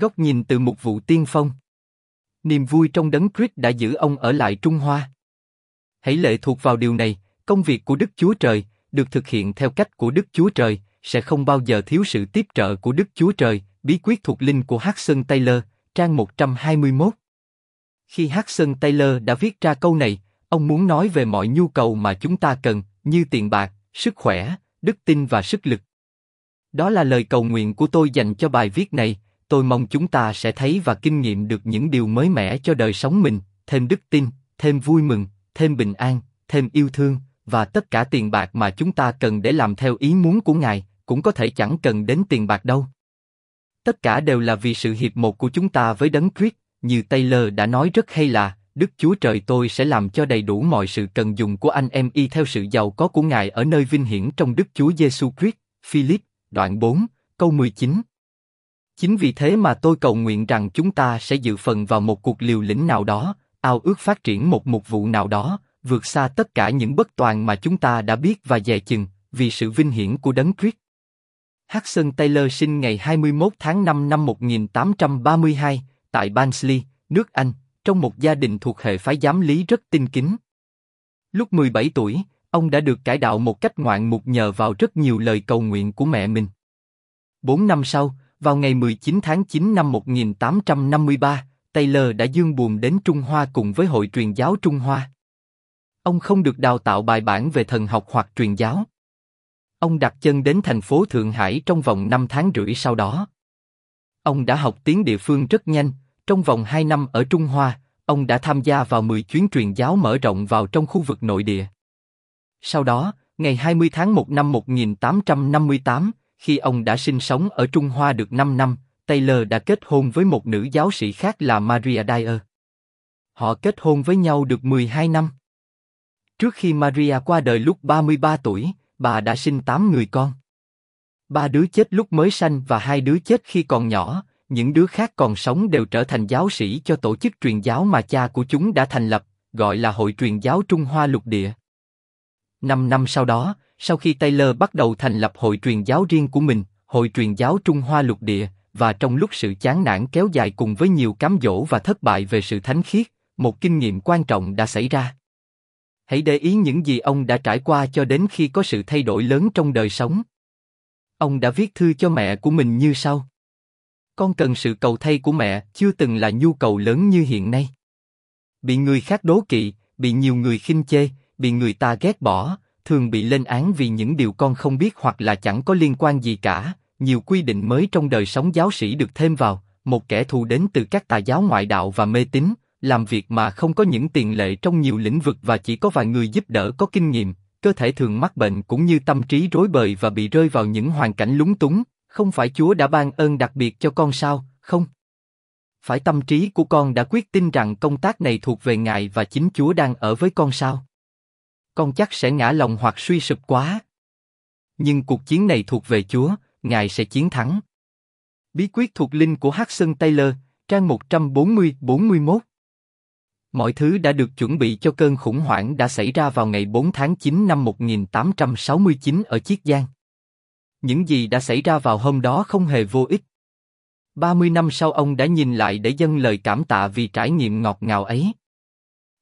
Góc nhìn từ một vụ tiên phong. Niềm vui trong đấng Christ đã giữ ông ở lại Trung Hoa. Hãy lệ thuộc vào điều này, công việc của Đức Chúa Trời, được thực hiện theo cách của Đức Chúa Trời, sẽ không bao giờ thiếu sự tiếp trợ của Đức Chúa Trời, bí quyết thuộc linh của Hudson Taylor, trang 121. Khi Hudson Taylor đã viết ra câu này, ông muốn nói về mọi nhu cầu mà chúng ta cần, như tiền bạc, sức khỏe, đức tin và sức lực. Đó là lời cầu nguyện của tôi dành cho bài viết này, tôi mong chúng ta sẽ thấy và kinh nghiệm được những điều mới mẻ cho đời sống mình, thêm đức tin, thêm vui mừng, thêm bình an, thêm yêu thương, và tất cả tiền bạc mà chúng ta cần để làm theo ý muốn của Ngài, cũng có thể chẳng cần đến tiền bạc đâu. Tất cả đều là vì sự hiệp một của chúng ta với Đấng Christ, như Taylor đã nói rất hay là, Đức Chúa Trời tôi sẽ làm cho đầy đủ mọi sự cần dùng của anh em y theo sự giàu có của Ngài ở nơi vinh hiển trong Đức Chúa Giêsu Christ. Philip, đoạn 4, câu 19. Chính vì thế mà tôi cầu nguyện rằng chúng ta sẽ dự phần vào một cuộc liều lĩnh nào đó, ao ước phát triển một mục vụ nào đó, vượt xa tất cả những bất toàn mà chúng ta đã biết và dè chừng, vì sự vinh hiển của Đấng Christ. Hudson Taylor sinh ngày 21 tháng 5 năm 1832 tại Barnsley, nước Anh, trong một gia đình thuộc hệ phái giám lý rất tinh kính. Lúc 17 tuổi, ông đã được cải đạo một cách ngoạn mục nhờ vào rất nhiều lời cầu nguyện của mẹ mình. Bốn năm sau, vào ngày 19 tháng 9 năm 1853, Taylor đã dương buồn đến Trung Hoa cùng với Hội truyền giáo Trung Hoa. Ông không được đào tạo bài bản về thần học hoặc truyền giáo. Ông đặt chân đến thành phố Thượng Hải trong vòng 5 tháng rưỡi sau đó. Ông đã học tiếng địa phương rất nhanh, trong vòng 2 năm ở Trung Hoa, ông đã tham gia vào 10 chuyến truyền giáo mở rộng vào trong khu vực nội địa. Sau đó, ngày 20 tháng 1 năm 1858, khi ông đã sinh sống ở Trung Hoa được 5 năm, Taylor đã kết hôn với một nữ giáo sĩ khác là Maria Dyer. Họ kết hôn với nhau được 12 năm. Trước khi Maria qua đời lúc 33 tuổi, bà đã sinh 8 người con. Ba đứa chết lúc mới sanh và hai đứa chết khi còn nhỏ, những đứa khác còn sống đều trở thành giáo sĩ cho tổ chức truyền giáo mà cha của chúng đã thành lập, gọi là Hội truyền giáo Trung Hoa Lục Địa. Năm năm sau đó, sau khi Taylor bắt đầu thành lập hội truyền giáo riêng của mình, Hội truyền giáo Trung Hoa Lục Địa, và trong lúc sự chán nản kéo dài cùng với nhiều cám dỗ và thất bại về sự thánh khiết, một kinh nghiệm quan trọng đã xảy ra. Hãy để ý những gì ông đã trải qua cho đến khi có sự thay đổi lớn trong đời sống. Ông đã viết thư cho mẹ của mình như sau. Con cần sự cầu thay của mẹ, chưa từng là nhu cầu lớn như hiện nay. Bị người khác đố kỵ, bị nhiều người khinh chê, bị người ta ghét bỏ, thường bị lên án vì những điều con không biết hoặc là chẳng có liên quan gì cả. Nhiều quy định mới trong đời sống giáo sĩ được thêm vào, một kẻ thù đến từ các tà giáo ngoại đạo và mê tín, làm việc mà không có những tiền lệ trong nhiều lĩnh vực và chỉ có vài người giúp đỡ có kinh nghiệm, cơ thể thường mắc bệnh cũng như tâm trí rối bời và bị rơi vào những hoàn cảnh lúng túng, không phải Chúa đã ban ơn đặc biệt cho con sao, không? Phải tâm trí của con đã quyết tin rằng công tác này thuộc về Ngài và chính Chúa đang ở với con sao? Con chắc sẽ ngã lòng hoặc suy sụp quá. Nhưng cuộc chiến này thuộc về Chúa, Ngài sẽ chiến thắng. Bí quyết thuộc linh của Hudson Taylor, trang 140-41 Mọi thứ đã được chuẩn bị cho cơn khủng hoảng đã xảy ra vào ngày 4 tháng 9 năm 1869 ở Chiết Giang. Những gì đã xảy ra vào hôm đó không hề vô ích. 30 năm sau ông đã nhìn lại để dâng lời cảm tạ vì trải nghiệm ngọt ngào ấy.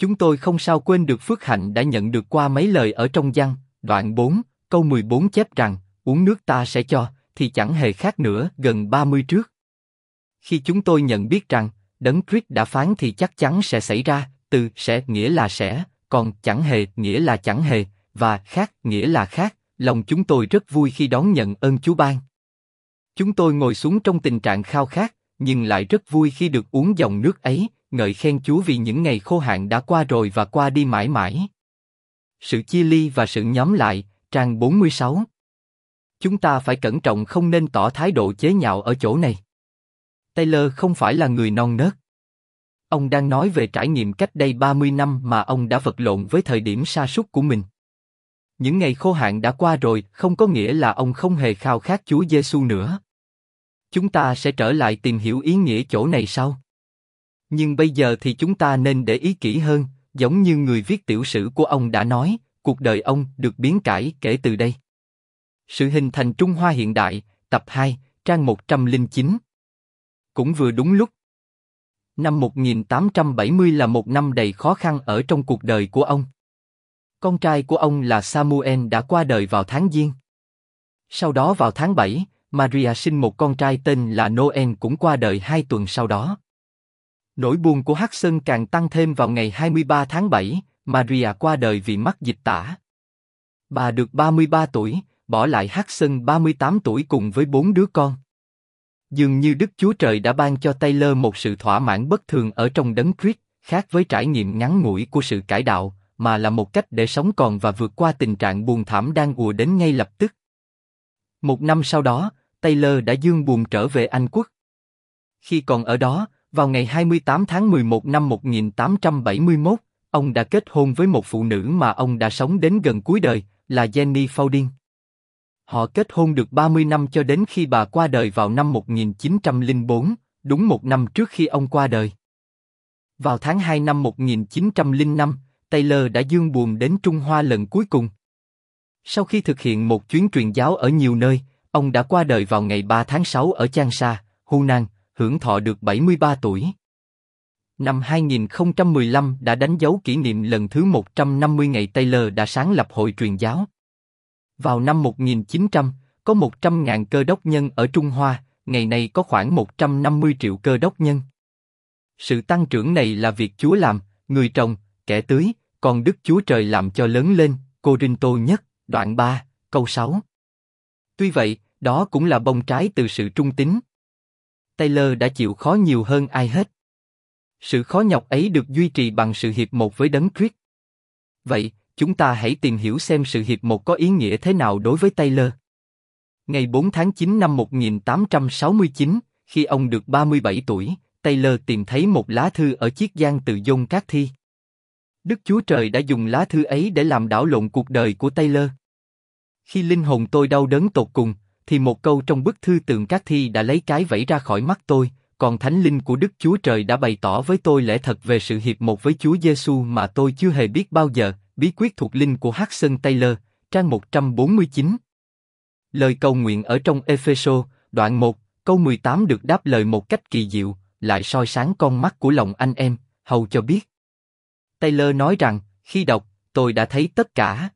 Chúng tôi không sao quên được phước hạnh đã nhận được qua mấy lời ở trong văn, đoạn 4, câu 14 chép rằng, uống nước ta sẽ cho, thì chẳng hề khác nữa gần 30 trước. Khi chúng tôi nhận biết rằng, Đấng Christ đã phán thì chắc chắn sẽ xảy ra, từ sẽ nghĩa là sẽ, còn chẳng hề nghĩa là chẳng hề, và khác nghĩa là khác, lòng chúng tôi rất vui khi đón nhận ơn Chúa ban. Chúng tôi ngồi xuống trong tình trạng khao khát, nhưng lại rất vui khi được uống dòng nước ấy, ngợi khen Chúa vì những ngày khô hạn đã qua rồi và qua đi mãi mãi. Sự chia ly và sự nhóm lại, trang 46. Chúng ta phải cẩn trọng không nên tỏ thái độ chế nhạo ở chỗ này. Taylor không phải là người non nớt. Ông đang nói về trải nghiệm cách đây 30 năm mà ông đã vật lộn với thời điểm sa sút của mình. Những ngày khô hạn đã qua rồi, không có nghĩa là ông không hề khao khát Chúa Giêsu nữa. Chúng ta sẽ trở lại tìm hiểu ý nghĩa chỗ này sau. Nhưng bây giờ thì chúng ta nên để ý kỹ hơn, giống như người viết tiểu sử của ông đã nói, cuộc đời ông được biến cải kể từ đây. Sự hình thành Trung Hoa hiện đại, tập 2, trang 109 Cũng vừa đúng lúc. Năm 1870 là một năm đầy khó khăn ở trong cuộc đời của ông. Con trai của ông là Samuel đã qua đời vào tháng Giêng. Sau đó vào tháng 7, Maria sinh một con trai tên là Noel cũng qua đời hai tuần sau đó. Nỗi buồn của Hudson càng tăng thêm vào ngày 23 tháng 7, Maria qua đời vì mắc dịch tả. Bà được 33 tuổi, bỏ lại Hudson 38 tuổi cùng với bốn đứa con. Dường như Đức Chúa Trời đã ban cho Taylor một sự thỏa mãn bất thường ở trong đấng Christ, khác với trải nghiệm ngắn ngủi của sự cải đạo, mà là một cách để sống còn và vượt qua tình trạng buồn thảm đang ùa đến ngay lập tức. Một năm sau đó, Taylor đã dương buồn trở về Anh quốc. Khi còn ở đó, vào ngày 28 tháng 11 năm 1871, ông đã kết hôn với một phụ nữ mà ông đã sống đến gần cuối đời, là Jenny Faudin. Họ kết hôn được 30 năm cho đến khi bà qua đời vào năm 1904, đúng một năm trước khi ông qua đời. Vào tháng 2 năm 1905, Taylor đã dương buồn đến Trung Hoa lần cuối cùng. Sau khi thực hiện một chuyến truyền giáo ở nhiều nơi, ông đã qua đời vào ngày 3 tháng 6 ở Changsha, Hunan, hưởng thọ được 73 tuổi. Năm 2015 đã đánh dấu kỷ niệm lần thứ 150 ngày Taylor đã sáng lập hội truyền giáo. Vào năm 1900, có 100.000 cơ đốc nhân ở Trung Hoa, ngày nay có khoảng 150 triệu cơ đốc nhân. Sự tăng trưởng này là việc Chúa làm, người trồng, kẻ tưới, còn Đức Chúa Trời làm cho lớn lên, Cô Rinh Tô nhất, đoạn 3, câu 6. Tuy vậy, đó cũng là bông trái từ sự trung tín. Taylor đã chịu khó nhiều hơn ai hết. Sự khó nhọc ấy được duy trì bằng sự hiệp một với đấng Christ. Vậy, chúng ta hãy tìm hiểu xem sự hiệp một có ý nghĩa thế nào đối với Taylor. Ngày 4 tháng 9 năm 1869, khi ông được 37 tuổi, Taylor tìm thấy một lá thư ở chiếc giang từ John Cát Thi. Đức Chúa Trời đã dùng lá thư ấy để làm đảo lộn cuộc đời của Taylor. Khi linh hồn tôi đau đớn tột cùng, thì một câu trong bức thư tượng các Thi đã lấy cái vẫy ra khỏi mắt tôi, còn Thánh Linh của Đức Chúa Trời đã bày tỏ với tôi lẽ thật về sự hiệp một với Chúa Giêsu mà tôi chưa hề biết bao giờ, bí quyết thuộc linh của Hudson Taylor, trang 149. Lời cầu nguyện ở trong Epheso, đoạn 1, câu 18 được đáp lời một cách kỳ diệu, lại soi sáng con mắt của lòng anh em, hầu cho biết. Taylor nói rằng, khi đọc, tôi đã thấy tất cả.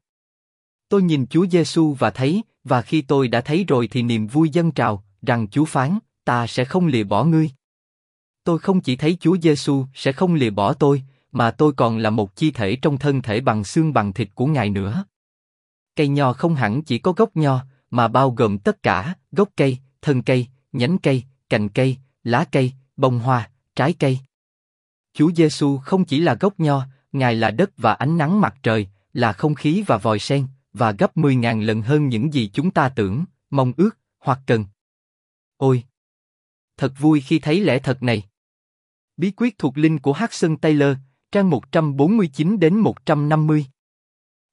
Tôi nhìn Chúa Giêsu và thấy, và khi tôi đã thấy rồi thì niềm vui dâng trào, rằng Chúa phán, ta sẽ không lìa bỏ ngươi. Tôi không chỉ thấy Chúa Giêsu sẽ không lìa bỏ tôi, mà tôi còn là một chi thể trong thân thể bằng xương bằng thịt của Ngài nữa. Cây nho không hẳn chỉ có gốc nho, mà bao gồm tất cả, gốc cây, thân cây, nhánh cây, cành cây, lá cây, bông hoa, trái cây. Chúa Giêsu không chỉ là gốc nho, Ngài là đất và ánh nắng mặt trời, là không khí và vòi sen, và gấp 10.000 lần hơn những gì chúng ta tưởng, mong ước, hoặc cần. Ôi! Thật vui khi thấy lẽ thật này. Bí quyết thuộc linh của Hudson Taylor, trang 149 đến 150.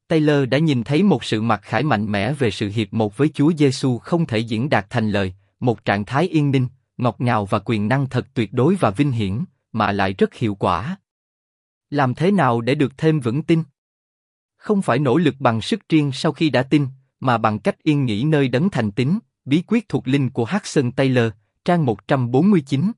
Taylor đã nhìn thấy một sự mặc khải mạnh mẽ về sự hiệp một với Chúa Giêsu không thể diễn đạt thành lời, một trạng thái yên ninh, ngọt ngào và quyền năng thật tuyệt đối và vinh hiển, mà lại rất hiệu quả. Làm thế nào để được thêm vững tin? Không phải nỗ lực bằng sức riêng sau khi đã tin, mà bằng cách yên nghỉ nơi đấng thành tín, bí quyết thuộc linh của Hudson Taylor, trang 149.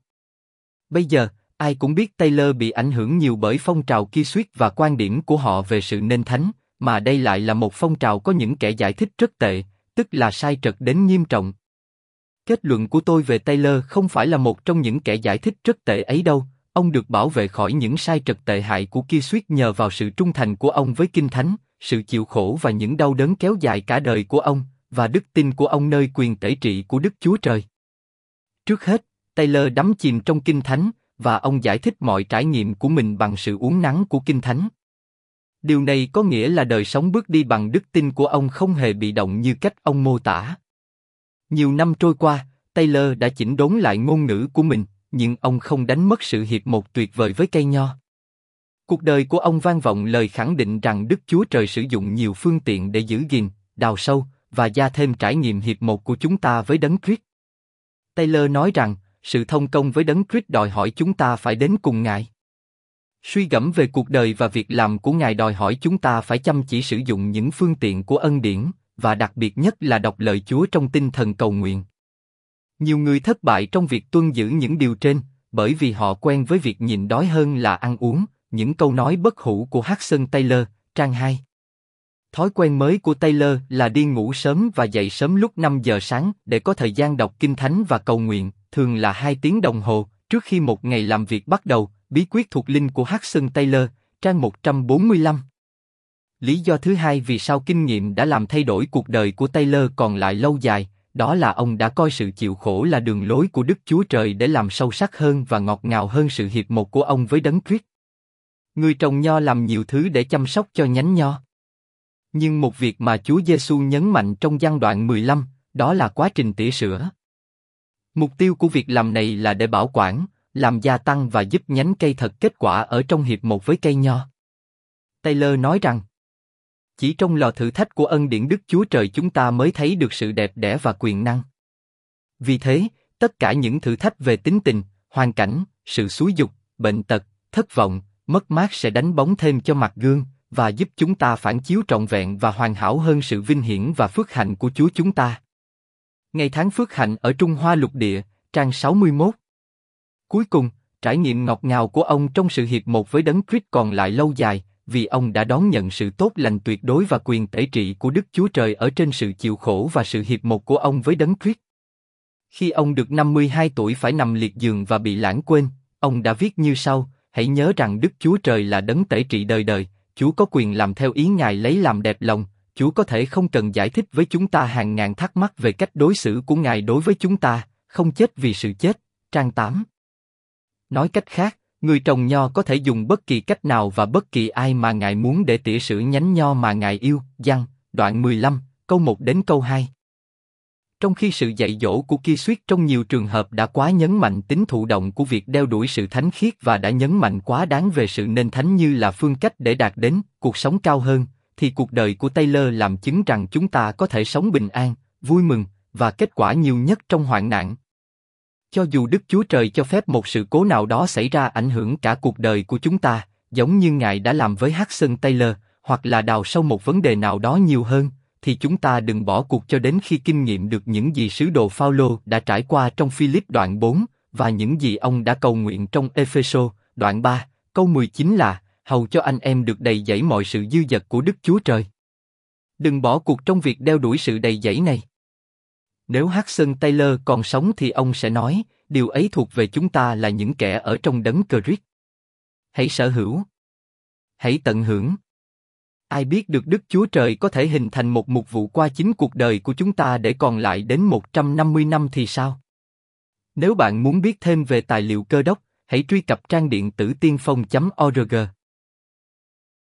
Bây giờ, ai cũng biết Taylor bị ảnh hưởng nhiều bởi phong trào kia suýt và quan điểm của họ về sự nên thánh, mà đây lại là một phong trào có những kẻ giải thích rất tệ, tức là sai trật đến nghiêm trọng. Kết luận của tôi về Taylor không phải là một trong những kẻ giải thích rất tệ ấy đâu, ông được bảo vệ khỏi những sai trật tệ hại của kia suýt nhờ vào sự trung thành của ông với Kinh Thánh, sự chịu khổ và những đau đớn kéo dài cả đời của ông, và đức tin của ông nơi quyền tể trị của Đức Chúa Trời. Trước hết, Taylor đắm chìm trong Kinh Thánh, và ông giải thích mọi trải nghiệm của mình bằng sự uống nắng của Kinh Thánh. Điều này có nghĩa là đời sống bước đi bằng đức tin của ông không hề bị động như cách ông mô tả. Nhiều năm trôi qua, Taylor đã chỉnh đốn lại ngôn ngữ của mình, nhưng ông không đánh mất sự hiệp một tuyệt vời với cây nho. Cuộc đời của ông vang vọng lời khẳng định rằng Đức Chúa Trời sử dụng nhiều phương tiện để giữ gìn, đào sâu và gia thêm trải nghiệm hiệp một của chúng ta với Đấng Christ. Taylor nói rằng, sự thông công với Đấng Christ đòi hỏi chúng ta phải đến cùng Ngài. Suy gẫm về cuộc đời và việc làm của Ngài đòi hỏi chúng ta phải chăm chỉ sử dụng những phương tiện của ân điển, và đặc biệt nhất là đọc lời Chúa trong tinh thần cầu nguyện. Nhiều người thất bại trong việc tuân giữ những điều trên, bởi vì họ quen với việc nhịn đói hơn là ăn uống, những câu nói bất hủ của Hudson Taylor, trang 2. Thói quen mới của Taylor là đi ngủ sớm và dậy sớm lúc 5 giờ sáng để có thời gian đọc kinh thánh và cầu nguyện, thường là 2 tiếng đồng hồ, trước khi một ngày làm việc bắt đầu, bí quyết thuộc linh của Hudson Taylor, trang 145. Lý do thứ hai vì sao kinh nghiệm đã làm thay đổi cuộc đời của Taylor còn lại lâu dài, đó là ông đã coi sự chịu khổ là đường lối của Đức Chúa Trời để làm sâu sắc hơn và ngọt ngào hơn sự hiệp một của ông với Đấng Christ. Người trồng nho làm nhiều thứ để chăm sóc cho nhánh nho. Nhưng một việc mà Chúa Giêsu nhấn mạnh trong gian đoạn 15, đó là quá trình tỉa sữa. Mục tiêu của việc làm này là để bảo quản, làm gia tăng và giúp nhánh cây thật kết quả ở trong hiệp một với cây nho. Taylor nói rằng, chỉ trong lò thử thách của ân điển Đức Chúa Trời chúng ta mới thấy được sự đẹp đẽ và quyền năng. Vì thế, tất cả những thử thách về tính tình, hoàn cảnh, sự xúi dục, bệnh tật, thất vọng, mất mát sẽ đánh bóng thêm cho mặt gương và giúp chúng ta phản chiếu trọn vẹn và hoàn hảo hơn sự vinh hiển và phước hạnh của Chúa chúng ta. Ngày tháng phước hạnh ở Trung Hoa lục địa, trang 61. Cuối cùng, trải nghiệm ngọt ngào của ông trong sự hiệp một với Đấng Christ còn lại lâu dài, vì ông đã đón nhận sự tốt lành tuyệt đối và quyền tể trị của Đức Chúa Trời ở trên sự chịu khổ và sự hiệp một của ông với Đấng Christ. Khi ông được 52 tuổi phải nằm liệt giường và bị lãng quên, ông đã viết như sau, hãy nhớ rằng Đức Chúa Trời là đấng tể trị đời đời, Chúa có quyền làm theo ý Ngài lấy làm đẹp lòng, Chúa có thể không cần giải thích với chúng ta hàng ngàn thắc mắc về cách đối xử của Ngài đối với chúng ta, không chết vì sự chết. Trang 8 Nói cách khác, người trồng nho có thể dùng bất kỳ cách nào và bất kỳ ai mà Ngài muốn để tỉa sữa nhánh nho mà Ngài yêu. văn, đoạn 15, câu 1 đến câu 2 trong khi sự dạy dỗ của kia Suyết trong nhiều trường hợp đã quá nhấn mạnh tính thụ động của việc đeo đuổi sự thánh khiết và đã nhấn mạnh quá đáng về sự nên thánh như là phương cách để đạt đến cuộc sống cao hơn, thì cuộc đời của Taylor làm chứng rằng chúng ta có thể sống bình an, vui mừng và kết quả nhiều nhất trong hoạn nạn. Cho dù Đức Chúa Trời cho phép một sự cố nào đó xảy ra ảnh hưởng cả cuộc đời của chúng ta, giống như Ngài đã làm với Hudson Taylor, hoặc là đào sâu một vấn đề nào đó nhiều hơn, thì chúng ta đừng bỏ cuộc cho đến khi kinh nghiệm được những gì sứ đồ Phaolô đã trải qua trong Philip đoạn 4 và những gì ông đã cầu nguyện trong Epheso đoạn 3, câu 19 là hầu cho anh em được đầy dẫy mọi sự dư dật của Đức Chúa Trời. Đừng bỏ cuộc trong việc đeo đuổi sự đầy dẫy này. Nếu Hudson Taylor còn sống thì ông sẽ nói, điều ấy thuộc về chúng ta là những kẻ ở trong đấng Christ. Hãy sở hữu. Hãy tận hưởng. Ai biết được Đức Chúa Trời có thể hình thành một mục vụ qua chính cuộc đời của chúng ta để còn lại đến 150 năm thì sao? Nếu bạn muốn biết thêm về tài liệu cơ đốc, hãy truy cập trang điện tử tiên phong.org.